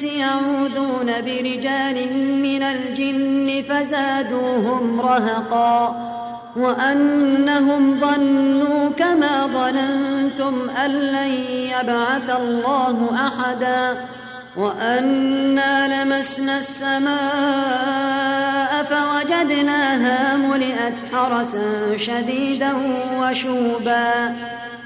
يعودون برجال من الجن فزادوهم رهقا وأنهم ظنوا كما ظننتم أن لن يبعث الله أحدا وأنا لمسنا السماء فوجدناها ملئت حرسا شديدا وشوبا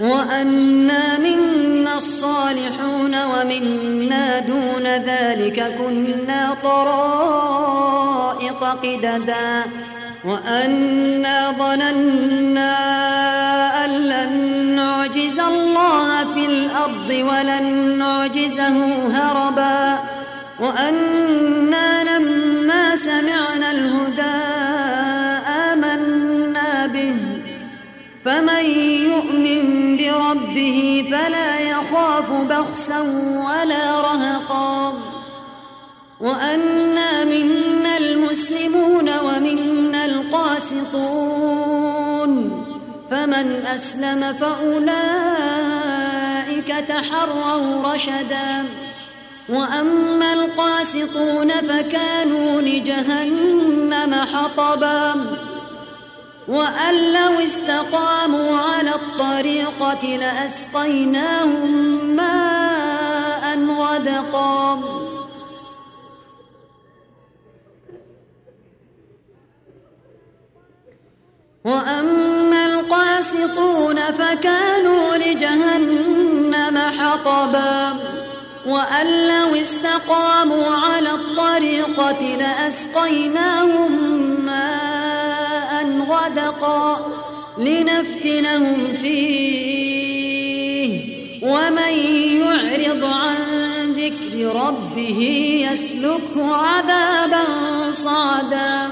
وأنا منا الصالحون ومنا دون ذلك كنا طرائق قددا وأنا ظننا أن لن نعجز الله في الأرض ولن نعجزه هربا وأنا لما سمعنا الهدى آمنا به فمن يؤمن يخاف بخسا ولا رهقا. وأنا منا المسلمون ومنا القاسطون. فمن أسلم فأولئك تحروا رشدا. وأما القاسطون فكانوا لجهنم حطبا. وأن لو استقاموا على الطريقة لأسقيناهم ماء غدقا وأما القاسطون فكانوا لجهنم حطبا. وأن لو استقاموا على الطريقة لأسقيناهم ماء غدقا لنفتنهم فيه. ومن يعرض عن ذكر ربه يسلكه عذابا صعدا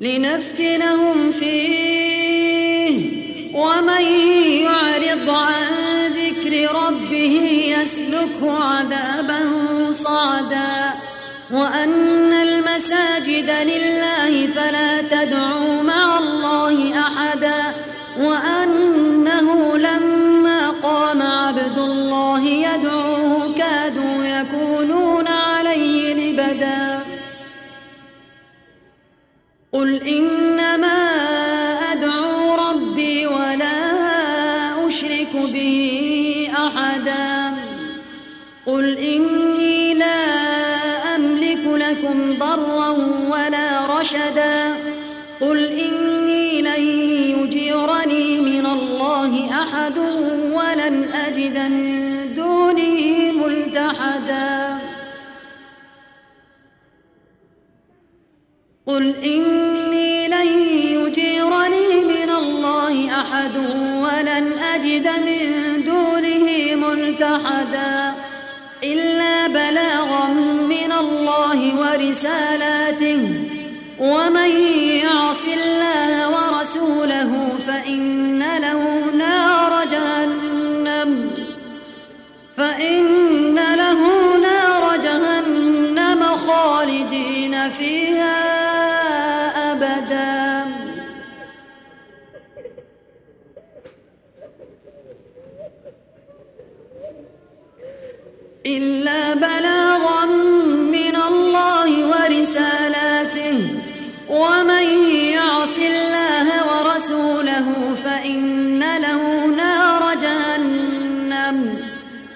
لنفتنهم فيه. ومن يسلكه عذابا صعدا وأن المساجد لله فلا تدعوا مع الله أحدا وأنه لما قام عبد الله يدعوه كادوا يكونون عليه لبدا قل إنما لكم ضرا ولا رشدا قل إني لن يجيرني من الله أحد ولن أجد من دونه ملتحدا قل إني لن يجيرني من الله أحد ولن أجد من دونه ورسالاته. ومن يعص الله ورسوله فإن له نار جهنم. فإن له نار جهنم خالدين فيها أبدا. إلا بلاغا الله ورسالاته ومن يعص الله ورسوله فإن له نار جهنم.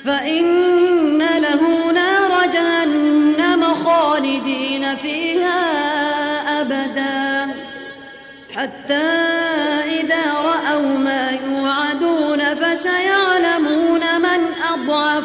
فإن له نار جهنم خالدين فيها أبدا. حتى إذا رأوا ما يوعدون فسيعلمون من أضعف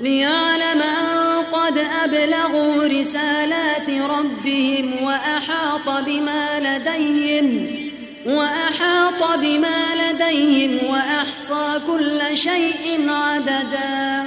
ليعلم أن قد أبلغوا رسالات ربهم وأحاط بما لديهم وأحاط بما لديهم وأحصى كل شيء عددا.